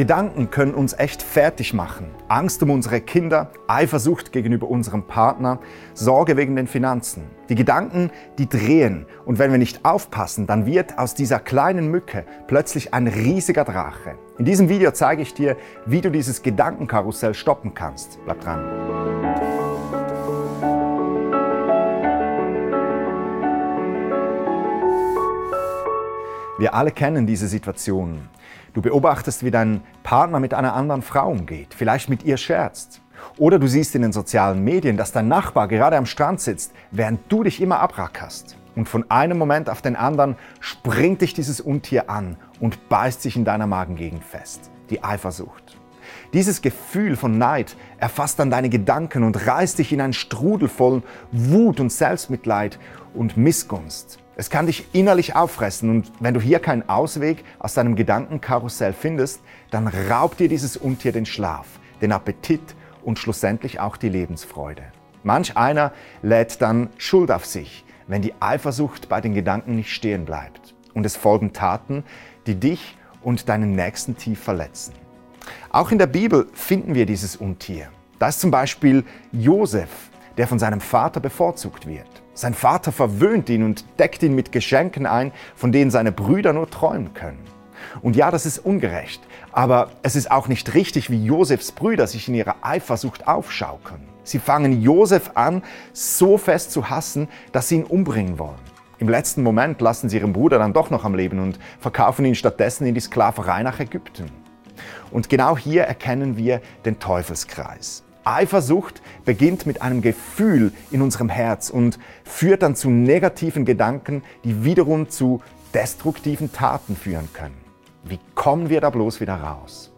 Gedanken können uns echt fertig machen. Angst um unsere Kinder, Eifersucht gegenüber unserem Partner, Sorge wegen den Finanzen. Die Gedanken, die drehen. Und wenn wir nicht aufpassen, dann wird aus dieser kleinen Mücke plötzlich ein riesiger Drache. In diesem Video zeige ich dir, wie du dieses Gedankenkarussell stoppen kannst. Bleib dran. Wir alle kennen diese Situationen. Du beobachtest, wie dein Partner mit einer anderen Frau umgeht, vielleicht mit ihr scherzt. Oder du siehst in den sozialen Medien, dass dein Nachbar gerade am Strand sitzt, während du dich immer abrackerst. Und von einem Moment auf den anderen springt dich dieses Untier an und beißt sich in deiner Magengegend fest. Die Eifersucht. Dieses Gefühl von Neid erfasst dann deine Gedanken und reißt dich in einen Strudel voll Wut und Selbstmitleid und Missgunst. Es kann dich innerlich auffressen und wenn du hier keinen Ausweg aus deinem Gedankenkarussell findest, dann raubt dir dieses Untier den Schlaf, den Appetit und schlussendlich auch die Lebensfreude. Manch einer lädt dann Schuld auf sich, wenn die Eifersucht bei den Gedanken nicht stehen bleibt. Und es folgen Taten, die dich und deinen Nächsten tief verletzen. Auch in der Bibel finden wir dieses Untier. Da ist zum Beispiel Josef, der von seinem Vater bevorzugt wird. Sein Vater verwöhnt ihn und deckt ihn mit Geschenken ein, von denen seine Brüder nur träumen können. Und ja, das ist ungerecht, aber es ist auch nicht richtig, wie Josefs Brüder sich in ihrer Eifersucht aufschaukeln. Sie fangen Josef an, so fest zu hassen, dass sie ihn umbringen wollen. Im letzten Moment lassen sie ihren Bruder dann doch noch am Leben und verkaufen ihn stattdessen in die Sklaverei nach Ägypten. Und genau hier erkennen wir den Teufelskreis. Eifersucht beginnt mit einem Gefühl in unserem Herz und führt dann zu negativen Gedanken, die wiederum zu destruktiven Taten führen können. Wie kommen wir da bloß wieder raus?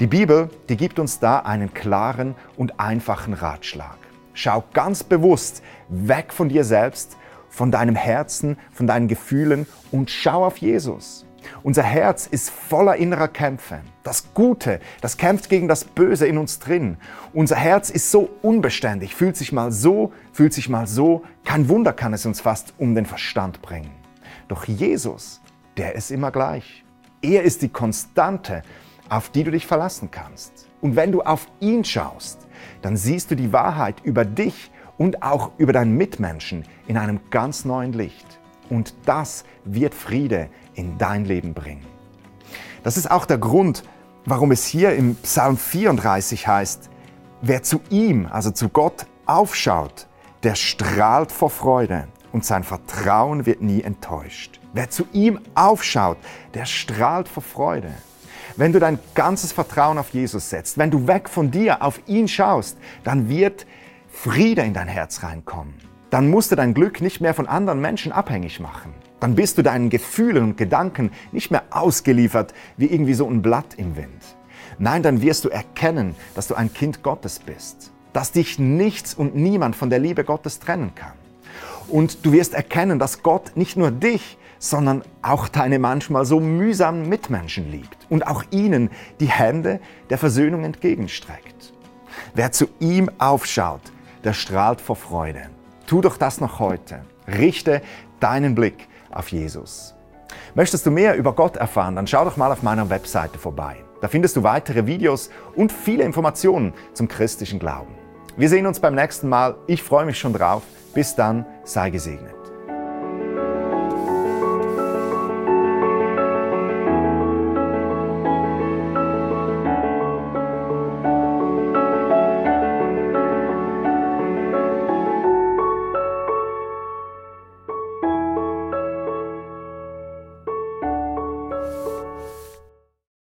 Die Bibel, die gibt uns da einen klaren und einfachen Ratschlag. Schau ganz bewusst weg von dir selbst, von deinem Herzen, von deinen Gefühlen und schau auf Jesus. Unser Herz ist voller innerer Kämpfe. Das Gute, das kämpft gegen das Böse in uns drin. Unser Herz ist so unbeständig, fühlt sich mal so, fühlt sich mal so. Kein Wunder kann es uns fast um den Verstand bringen. Doch Jesus, der ist immer gleich. Er ist die Konstante, auf die du dich verlassen kannst. Und wenn du auf ihn schaust, dann siehst du die Wahrheit über dich und auch über deinen Mitmenschen in einem ganz neuen Licht. Und das wird Friede in dein Leben bringen. Das ist auch der Grund, warum es hier im Psalm 34 heißt, wer zu ihm, also zu Gott, aufschaut, der strahlt vor Freude und sein Vertrauen wird nie enttäuscht. Wer zu ihm aufschaut, der strahlt vor Freude. Wenn du dein ganzes Vertrauen auf Jesus setzt, wenn du weg von dir auf ihn schaust, dann wird Friede in dein Herz reinkommen. Dann musst du dein Glück nicht mehr von anderen Menschen abhängig machen. Dann bist du deinen Gefühlen und Gedanken nicht mehr ausgeliefert wie irgendwie so ein Blatt im Wind. Nein, dann wirst du erkennen, dass du ein Kind Gottes bist, dass dich nichts und niemand von der Liebe Gottes trennen kann. Und du wirst erkennen, dass Gott nicht nur dich, sondern auch deine manchmal so mühsamen Mitmenschen liebt und auch ihnen die Hände der Versöhnung entgegenstreckt. Wer zu ihm aufschaut, der strahlt vor Freude. Tu doch das noch heute. Richte deinen Blick auf Jesus. Möchtest du mehr über Gott erfahren, dann schau doch mal auf meiner Webseite vorbei. Da findest du weitere Videos und viele Informationen zum christlichen Glauben. Wir sehen uns beim nächsten Mal. Ich freue mich schon drauf. Bis dann, sei gesegnet.